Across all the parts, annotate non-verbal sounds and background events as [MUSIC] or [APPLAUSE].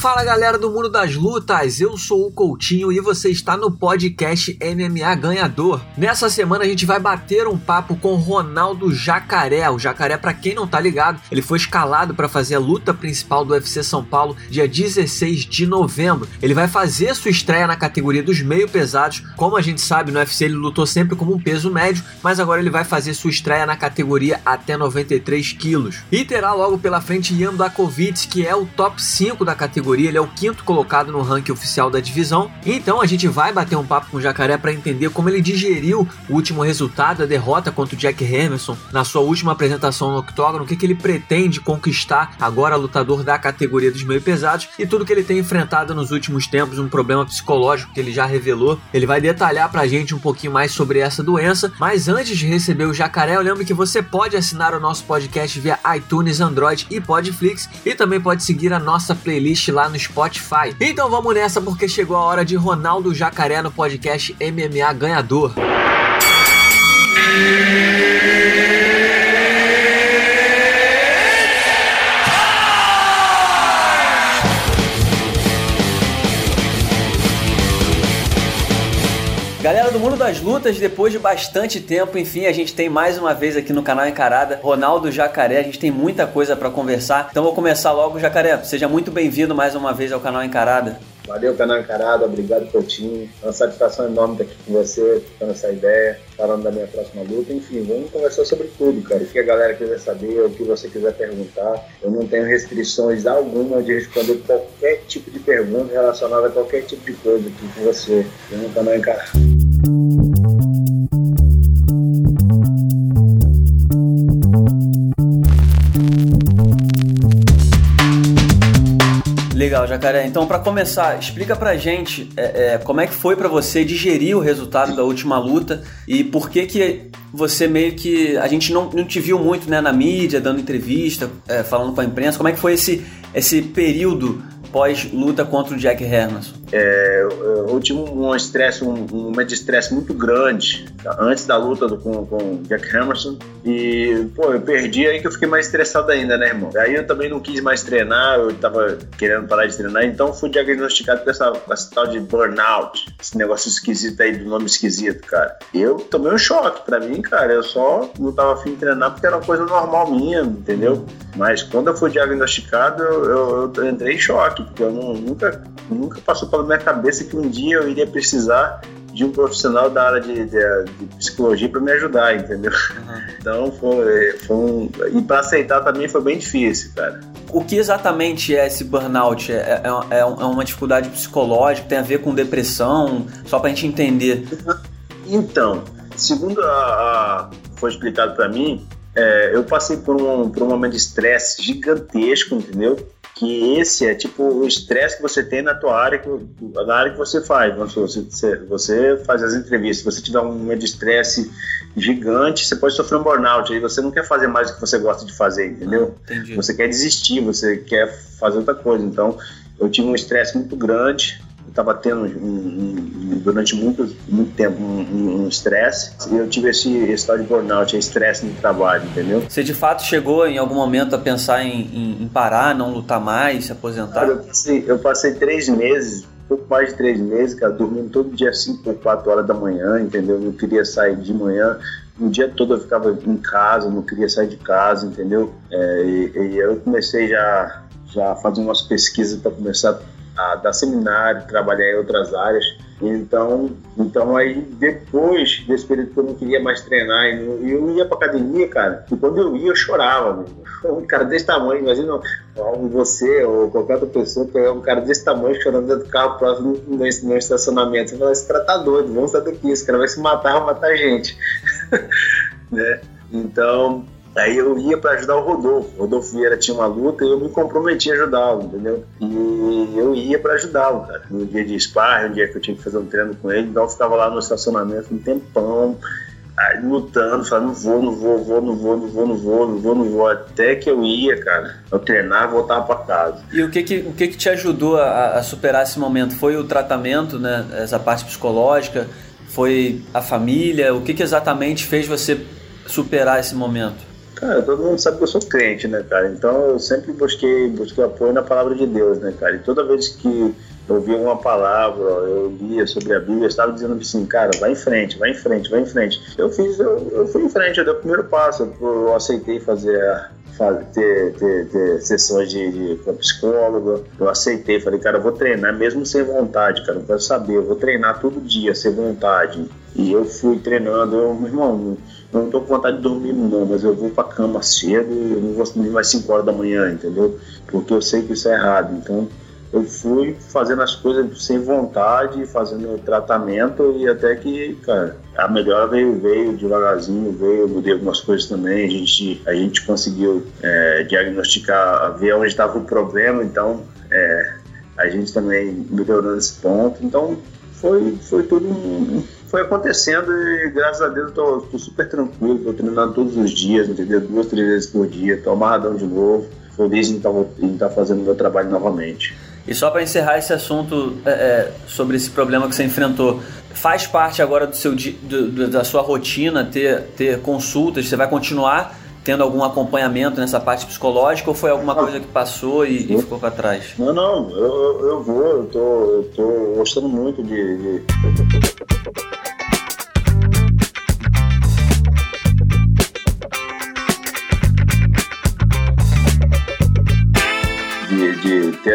Fala galera do mundo das lutas, eu sou o Coutinho e você está no podcast MMA Ganhador. Nessa semana a gente vai bater um papo com Ronaldo Jacaré. O Jacaré, para quem não tá ligado, ele foi escalado para fazer a luta principal do UFC São Paulo dia 16 de novembro. Ele vai fazer sua estreia na categoria dos meio pesados. Como a gente sabe, no UFC ele lutou sempre como um peso médio, mas agora ele vai fazer sua estreia na categoria até 93 quilos. E terá logo pela frente Ian Blakovic, que é o top 5 da categoria categoria, ele é o quinto colocado no ranking oficial da divisão. Então a gente vai bater um papo com o Jacaré para entender como ele digeriu o último resultado, a derrota contra o Jack Hermanson na sua última apresentação no octógono, o que, que ele pretende conquistar agora lutador da categoria dos meio pesados e tudo que ele tem enfrentado nos últimos tempos, um problema psicológico que ele já revelou. Ele vai detalhar pra gente um pouquinho mais sobre essa doença, mas antes de receber o Jacaré, eu lembro que você pode assinar o nosso podcast via iTunes, Android e Podflix e também pode seguir a nossa playlist lá no Spotify. Então vamos nessa porque chegou a hora de Ronaldo Jacaré no podcast MMA Ganhador. Galera do mundo das lutas, depois de bastante tempo, enfim, a gente tem mais uma vez aqui no canal Encarada Ronaldo Jacaré. A gente tem muita coisa para conversar. Então vou começar logo, Jacaré. Seja muito bem-vindo mais uma vez ao canal Encarada. Valeu, canal Encarada. Obrigado, Coutinho. É uma satisfação enorme estar aqui com você, tendo essa ideia, falando da minha próxima luta. Enfim, vamos conversar sobre tudo, cara. O que a galera quiser saber, o que você quiser perguntar. Eu não tenho restrições alguma de responder qualquer tipo de pergunta relacionada a qualquer tipo de coisa aqui com você no canal Encarada. Legal, Jacaré. Então, para começar, explica pra gente é, é, como é que foi para você digerir o resultado da última luta e por que que você meio que... A gente não, não te viu muito né, na mídia, dando entrevista, é, falando com a imprensa. Como é que foi esse, esse período pós-luta contra o Jack Hermanson? É, eu tive um estresse, um, um momento de estresse muito grande antes da luta do, com, com Jack Hermanson e, pô, eu perdi aí que eu fiquei mais estressado ainda, né, irmão? Aí eu também não quis mais treinar, eu tava querendo parar de treinar, então fui diagnosticado com essa, com essa tal de burnout, esse negócio esquisito aí, do nome esquisito, cara. Eu tomei um choque pra mim, cara, eu só não tava afim de treinar porque era uma coisa normal minha, entendeu? Mas quando eu fui diagnosticado, eu, eu, eu entrei em choque, porque eu não, nunca, nunca passou pela minha cabeça que um dia eu iria precisar de um profissional da área de, de, de psicologia para me ajudar, entendeu? Uhum. Então foi, foi um. E para aceitar também foi bem difícil, cara. O que exatamente é esse burnout? É, é, é, é uma dificuldade psicológica? Tem a ver com depressão? Só para a gente entender. Então, segundo a, a foi explicado para mim, é, eu passei por um, por um momento de estresse gigantesco, entendeu? Que esse é tipo o estresse que você tem na tua área, que, na área que você faz. Você, você faz as entrevistas, se você tiver um momento de estresse gigante, você pode sofrer um burnout. Aí você não quer fazer mais o que você gosta de fazer, entendeu? Entendi. Você quer desistir, você quer fazer outra coisa. Então, eu tive um estresse muito grande estava tendo um, um, durante muito, muito tempo um estresse um, e eu tive esse, esse tal de burnout, estresse no trabalho, entendeu? Você de fato chegou em algum momento a pensar em, em, em parar, não lutar mais, se aposentar? Eu passei, eu passei três meses pouco mais de três meses, cara, dormindo todo dia 5 ou 4 horas da manhã, entendeu? Eu não queria sair de manhã, o dia todo eu ficava em casa, não queria sair de casa, entendeu? É, e, e, eu comecei já, já a fazer umas pesquisas para começar a dar seminário, trabalhar em outras áreas. Então, então aí depois desse período que eu não queria mais treinar, e eu, eu ia pra academia, cara, e quando eu ia eu chorava. Um cara desse tamanho, imagina você ou qualquer outra pessoa que é um cara desse tamanho chorando dentro do carro próximo no, no estacionamento. Você fala, esse cara tá doido, vamos sair daqui, esse cara vai se matar, vai matar a gente. [LAUGHS] né? Então, Aí eu ia para ajudar o Rodolfo. O Rodolfo Vieira tinha uma luta e eu me comprometi a ajudá-lo, entendeu? E eu ia para ajudá-lo, cara. No dia de sparring, no dia que eu tinha que fazer um treino com ele, então eu ficava lá no estacionamento um tempão, aí, lutando, falando, não vou, não vou, vou, não vou, não vou, não vou, não vou, não vou, até que eu ia, cara. Eu treinava e voltava para casa. E o que que, o que que te ajudou a, a superar esse momento? Foi o tratamento, né? Essa parte psicológica? Foi a família? O que que exatamente fez você superar esse momento? Cara, todo mundo sabe que eu sou crente, né, cara? Então eu sempre busquei, busquei apoio na palavra de Deus, né, cara? E toda vez que eu via uma palavra, eu lia sobre a Bíblia, eu estava dizendo assim, cara, vai em frente, vai em frente, vai em frente. Eu fiz, eu, eu fui em frente, eu dei o primeiro passo, eu, eu aceitei fazer a, ter, ter, ter, sessões de, de com psicóloga. Eu aceitei, falei, cara, eu vou treinar mesmo sem vontade, cara, não quero saber, eu vou treinar todo dia sem vontade. E eu fui treinando, eu, meu irmão, não tô com vontade de dormir não, mas eu vou pra cama cedo, eu não vou dormir mais 5 horas da manhã, entendeu? Porque eu sei que isso é errado. Então, eu fui fazendo as coisas sem vontade, fazendo tratamento e até que, cara, a melhora veio, veio devagarzinho, veio, mudei algumas coisas também, a gente, a gente conseguiu é, diagnosticar, ver onde estava o problema, então é, a gente também melhorou nesse ponto, então foi, foi tudo foi acontecendo e graças a Deus eu tô, tô super tranquilo, tô treinando todos os dias, entendeu? Duas, três vezes por dia, tô amarradão de novo, feliz em estar tá, tá fazendo meu trabalho novamente. E só para encerrar esse assunto é, é, sobre esse problema que você enfrentou, faz parte agora do seu, do, da sua rotina ter, ter consultas? Você vai continuar tendo algum acompanhamento nessa parte psicológica ou foi alguma coisa que passou e, e ficou para trás? Não, não, eu, eu vou, eu tô, eu tô gostando muito de... de...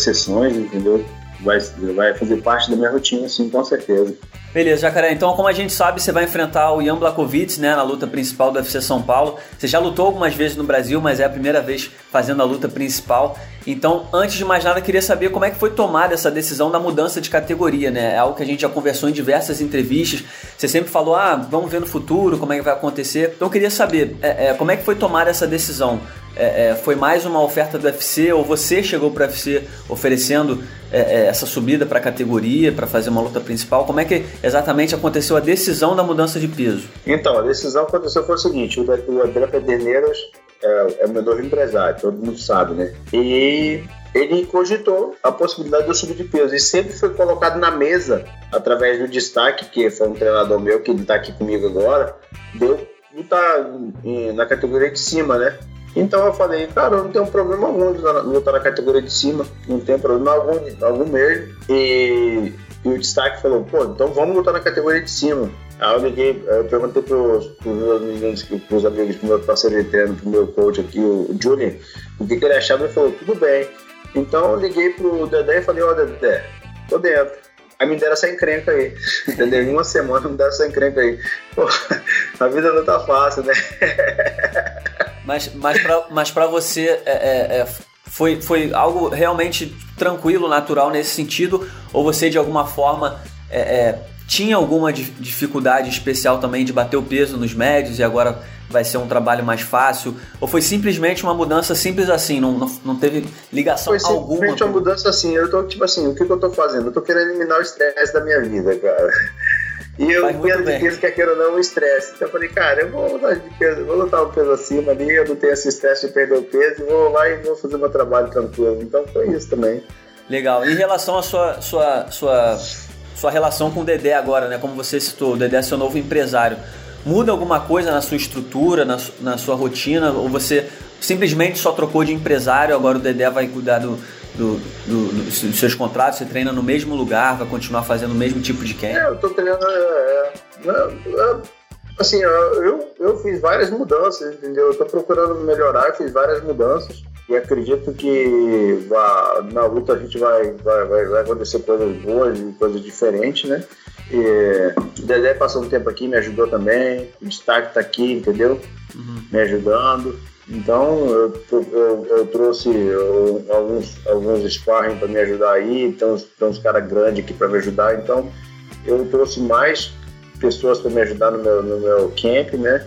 sessões, entendeu? Vai, vai fazer parte da minha rotina, sim, com certeza. Beleza, Jacaré. Então, como a gente sabe, você vai enfrentar o Jan Blakovic, né, na luta principal do UFC São Paulo. Você já lutou algumas vezes no Brasil, mas é a primeira vez fazendo a luta principal. Então, antes de mais nada, queria saber como é que foi tomada essa decisão da mudança de categoria, né? É algo que a gente já conversou em diversas entrevistas. Você sempre falou, ah, vamos ver no futuro como é que vai acontecer. Então, eu queria saber é, é, como é que foi tomada essa decisão é, é, foi mais uma oferta do UFC ou você chegou para o UFC oferecendo é, é, essa subida para a categoria, para fazer uma luta principal? Como é que exatamente aconteceu a decisão da mudança de peso? Então, a decisão aconteceu foi o seguinte: o André Pederneiras é, é meu novo empresário, todo mundo sabe, né? E ele cogitou a possibilidade de eu subir de peso e sempre foi colocado na mesa através do destaque, que foi um treinador meu que está aqui comigo agora, deu lutar na categoria de cima, né? Então eu falei, cara, não tem um problema algum de lutar na categoria de cima, não tem problema algum, algum mesmo. E, e o destaque falou, pô, então vamos lutar na categoria de cima. Aí eu liguei, eu perguntei pros, pros meus meninos, pros amigos, pro meu parceiro de treino, pro meu coach aqui, o Julian, o que, que ele achava, ele falou, tudo bem. Então eu liguei pro Dedé e falei, ó, oh, Dedé, tô dentro. Aí me deram essa encrenca aí, [LAUGHS] entendeu? Em uma semana me deram essa encrenca aí. Pô, [LAUGHS] a vida não tá fácil, né? [LAUGHS] Mas, mas para mas pra você é, é, é, foi, foi algo realmente tranquilo, natural nesse sentido? Ou você de alguma forma é, é, tinha alguma dificuldade especial também de bater o peso nos médios e agora vai ser um trabalho mais fácil? Ou foi simplesmente uma mudança simples assim, não, não, não teve ligação foi alguma? Foi simplesmente uma mudança assim, eu tô tipo assim, o que, que eu tô fazendo? Eu tô querendo eliminar o estresse da minha vida, cara. E eu de peso, quer queira ou não, um estresse. Então eu falei, cara, eu vou lutar de peso, vou lutar um peso acima ali, eu não tenho esse estresse de perder o peso, vou lá e vou fazer meu trabalho tranquilo. Então foi isso também. Legal. Em relação à sua, sua, sua, sua relação com o Dedé agora, né? Como você citou, o Dedé é seu novo empresário. Muda alguma coisa na sua estrutura, na, na sua rotina? Ou você simplesmente só trocou de empresário, agora o Dedé vai cuidar do, do, do, dos seus contratos? Você treina no mesmo lugar, vai continuar fazendo o mesmo tipo de camp? É, eu tô treinando. É, é, é, assim, eu, eu fiz várias mudanças, entendeu? Eu tô procurando melhorar, fiz várias mudanças. E acredito que na luta a gente vai, vai, vai, vai acontecer coisas boas e coisas diferentes, né? E, o Dedé passou um tempo aqui, me ajudou também. O destaque tá aqui, entendeu? Uhum. Me ajudando. Então eu, eu, eu trouxe eu, alguns, alguns sparring para me ajudar aí, tem uns, tem uns caras grandes aqui para me ajudar, então eu trouxe mais pessoas para me ajudar no meu, no meu camp, né?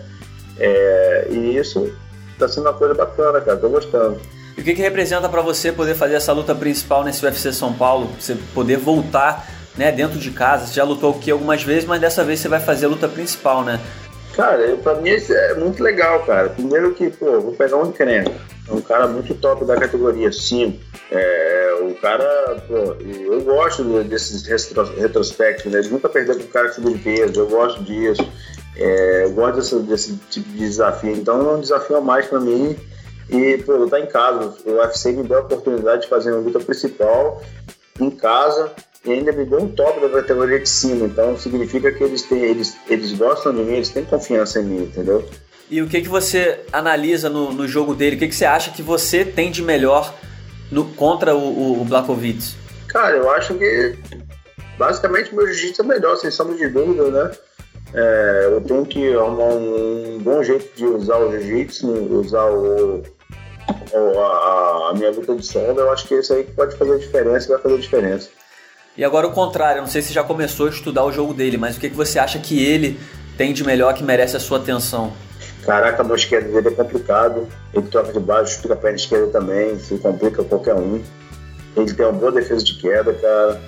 É, e isso está sendo uma coisa bacana, cara, tô gostando. E o que, que representa para você poder fazer essa luta principal nesse UFC São Paulo? Você poder voltar né, dentro de casa? Você já lutou aqui algumas vezes, mas dessa vez você vai fazer a luta principal, né? Cara, pra mim é muito legal, cara. Primeiro que, pô, vou pegar um encrenca. É um cara muito top da categoria 5. É, o cara, pô, eu gosto desses retro, retrospectos, né? Ele nunca perdeu com o cara que subiu de peso, eu gosto disso. É, eu gosto desse, desse, tipo de desafio, então é um desafio a mais para mim. E, pô, lutar em casa. O UFC me deu a oportunidade de fazer uma luta principal em casa e ainda me deu um top da categoria de cima. Então significa que eles, têm, eles, eles gostam de mim, eles têm confiança em mim, entendeu? E o que, que você analisa no, no jogo dele? O que, que você acha que você tem de melhor no, contra o, o Blakovic? Cara, eu acho que basicamente meu jiu-jitsu é melhor, sem sombra de dúvida, né? É, eu tenho que arrumar um, um bom jeito de usar o jiu-jitsu, usar o, o a, a, minha luta de sombra. Eu acho que isso aí pode fazer a diferença, vai fazer a diferença. E agora o contrário, eu não sei se já começou a estudar o jogo dele, mas o que, que você acha que ele tem de melhor que merece a sua atenção? Caraca, a mão esquerda dele é complicado. Ele troca de baixo, chuta a perna esquerda também, se complica qualquer um. Ele tem uma boa defesa de queda, cara.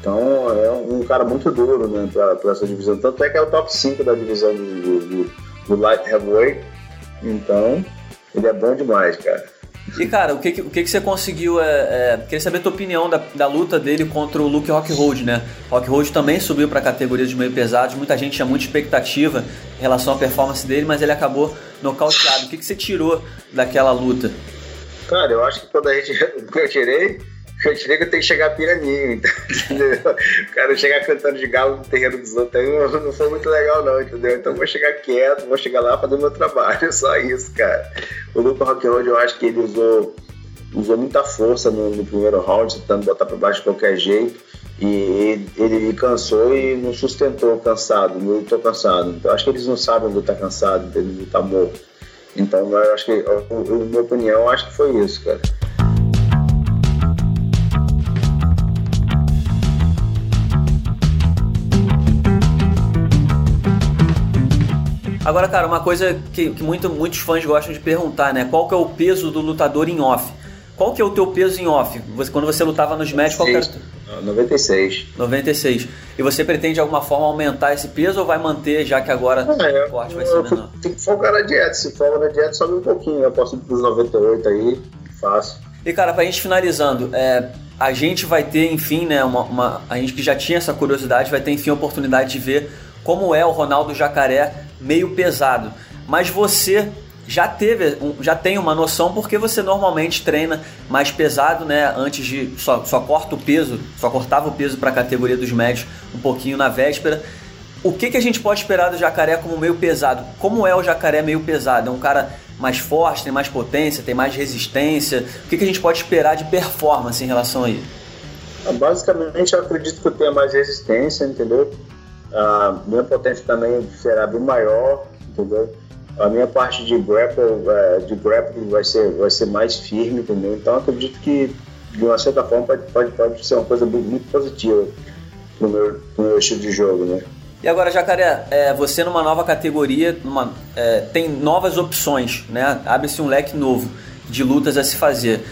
Então é um cara muito duro né, para essa divisão. Tanto é que é o top 5 da divisão do, do, do Light Heavyweight. Então ele é bom demais, cara. E cara, o que, o que, que você conseguiu? É, é, queria saber a tua opinião da, da luta dele contra o Luke Rockhold, né? Rockhold também subiu para a categoria de meio pesados. Muita gente tinha muita expectativa em relação à performance dele, mas ele acabou nocauteado. O que, que você tirou daquela luta? Cara, eu acho que quando a gente. [LAUGHS] Eu tirei que eu tenho que chegar piraninho, entendeu? O cara chegar cantando de galo no terreno dos outros não, foi muito legal, não, entendeu? Então vou chegar quieto, vou chegar lá fazer meu trabalho, [LAUGHS] só isso, cara. O Luca Rockhold, eu acho que ele usou, usou muita força no, no primeiro round, tentando botar pra baixo de qualquer jeito. E ele, ele cansou e não sustentou cansado, não lutou cansado. Então acho que eles não sabem lutar cansado, eles lutar morto. Então eu acho que, na minha opinião, acho que foi isso, cara. Agora, cara, uma coisa que, que muito, muitos fãs gostam de perguntar, né? Qual que é o peso do lutador em off? Qual que é o teu peso em off? Você, quando você lutava nos matches, qual que era? 96. 96. E você pretende de alguma forma aumentar esse peso ou vai manter, já que agora é, o corte vai ser menor? Tem que focar na dieta. Se folga na dieta, sobe um pouquinho. Eu posso ir pros 98 aí, fácil. E cara, pra gente finalizando, é, a gente vai ter, enfim, né, uma, uma, a gente que já tinha essa curiosidade vai ter, enfim, a oportunidade de ver como é o Ronaldo Jacaré meio pesado. Mas você já teve, já tem uma noção porque você normalmente treina mais pesado, né? Antes de só, só corta o peso, só cortava o peso para a categoria dos médios um pouquinho na véspera. O que, que a gente pode esperar do jacaré como meio pesado? Como é o jacaré meio pesado? É um cara mais forte, tem mais potência, tem mais resistência? O que, que a gente pode esperar de performance em relação a ele? Basicamente, eu acredito que eu tenha mais resistência, entendeu? A minha potência também será bem maior, entendeu? A minha parte de grapple, é, de grapple vai ser, vai ser mais firme, entendeu? Então acredito que de uma certa forma pode, pode, pode ser uma coisa muito positiva no meu, meu estilo de jogo, né? E agora, Jacaré, é, você numa nova categoria, numa, é, tem novas opções, né? Abre-se um leque novo de lutas a se fazer.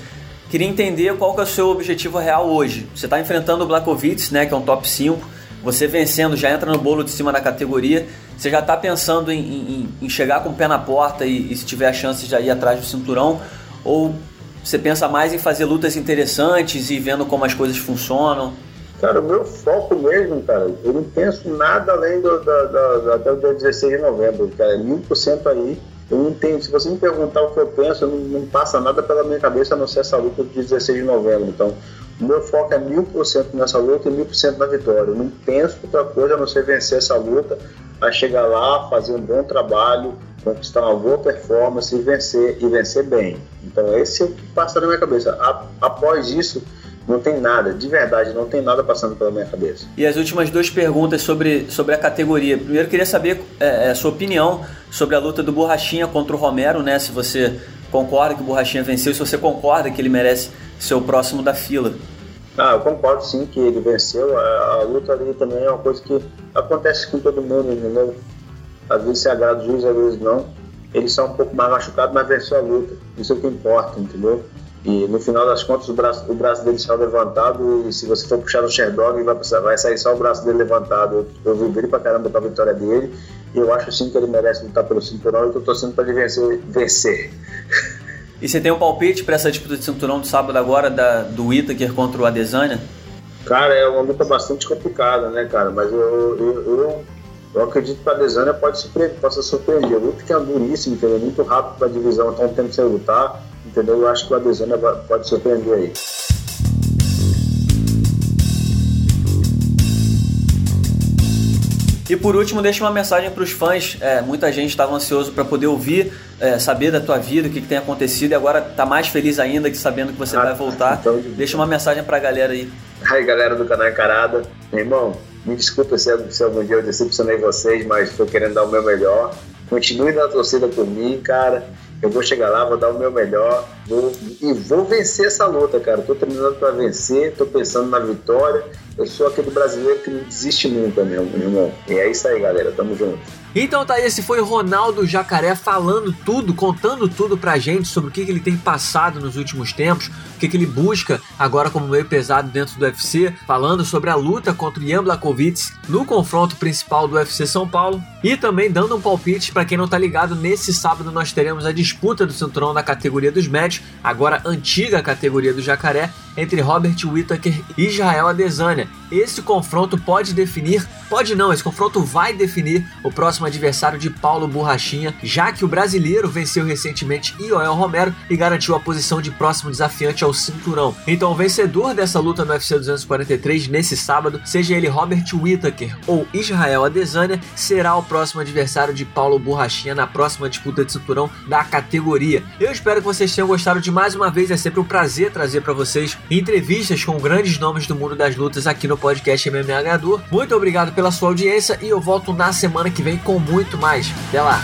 Queria entender qual que é o seu objetivo real hoje. Você está enfrentando o Blakovic, né, que é um top 5 você vencendo, já entra no bolo de cima da categoria, você já está pensando em, em, em, chegar com o pé na porta e, e, se tiver a chance de ir atrás do cinturão, ou você pensa mais em fazer lutas interessantes e vendo como as coisas funcionam? Cara, o meu foco mesmo, cara, eu não penso nada além do, até o dia 16 de novembro, cara, é mil por cento aí. Eu não tenho, se você me perguntar o que eu penso, não, não passa nada pela minha cabeça a não ser essa luta dia 16 de novembro. Então, o meu foco é mil por cento nessa luta e mil por cento na vitória. Eu não penso outra coisa a não ser vencer essa luta, a chegar lá, fazer um bom trabalho, conquistar uma boa performance e vencer, e vencer bem. Então esse é o que passa na minha cabeça. após isso, não tem nada, de verdade, não tem nada passando pela minha cabeça. E as últimas duas perguntas sobre, sobre a categoria. Primeiro, queria saber é, a sua opinião sobre a luta do Borrachinha contra o Romero, né? Se você concorda que o Borrachinha venceu, se você concorda que ele merece ser o próximo da fila. Ah, eu concordo sim que ele venceu. A, a, luta ali também é uma coisa que acontece com todo mundo, entendeu? Às vezes se agrada o juiz, às vezes não. Ele está um pouco mais machucado, mas venceu a luta. Isso é o que importa, entendeu? E no final das contas, o braço, o braço dele saiu levantado. E se você for puxar no Sherdog, vai, vai sair só o braço dele levantado. Eu, eu vibrei pra caramba pra vitória dele. E eu acho sim que ele merece lutar pelo cinturão. E eu tô torcendo pra ele vencer. vencer. [LAUGHS] E você tem um palpite para essa disputa de cinturão do sábado agora da, do Itaker contra o Adesanya? Cara, é uma luta bastante complicada, né, cara? Mas eu, eu, eu, Eu acredito que a Adesanya pode surpreender, possa surpreender. O luta que é duríssimo, entendeu? Muito rápido para a divisão, então tem que sem lutar, entendeu? Eu acho que o Adesanya pode surpreender aí. E por último, deixa uma mensagem para os fãs. É, muita gente estava ansioso para poder ouvir, é, saber da tua vida, o que, que tem acontecido, e agora está mais feliz ainda que sabendo que você ah, vai voltar. Então... Deixa uma mensagem para a galera aí. Aí, galera do canal Encarada. Meu irmão, me desculpa se, se algum dia eu decepcionei vocês, mas estou querendo dar o meu melhor. Continue na torcida por mim, cara. Eu vou chegar lá, vou dar o meu melhor vou, e vou vencer essa luta, cara. Estou treinando para vencer, estou pensando na vitória eu sou aquele brasileiro que não desiste nunca, meu irmão. E é isso aí, galera. Tamo junto. Então tá, esse foi Ronaldo Jacaré falando tudo, contando tudo pra gente sobre o que, que ele tem passado nos últimos tempos, o que, que ele busca agora como meio pesado dentro do UFC, falando sobre a luta contra o Ian Blachowicz no confronto principal do UFC São Paulo e também dando um palpite para quem não tá ligado, nesse sábado nós teremos a disputa do cinturão na categoria dos médios, agora antiga categoria do Jacaré, entre Robert Whittaker e Israel Adesanya. Esse confronto pode definir, pode não, esse confronto vai definir o próximo adversário de Paulo Borrachinha, já que o brasileiro venceu recentemente Ioel Romero e garantiu a posição de próximo desafiante ao cinturão. Então, o vencedor dessa luta no UFC 243 nesse sábado, seja ele Robert Whittaker ou Israel Adesanya, será o próximo adversário de Paulo Borrachinha na próxima disputa de cinturão da categoria. Eu espero que vocês tenham gostado de mais uma vez, é sempre um prazer trazer para vocês entrevistas com grandes nomes do mundo das lutas aqui no podcast Ganhador. Muito obrigado pela sua audiência e eu volto na semana que vem com muito mais. Até lá!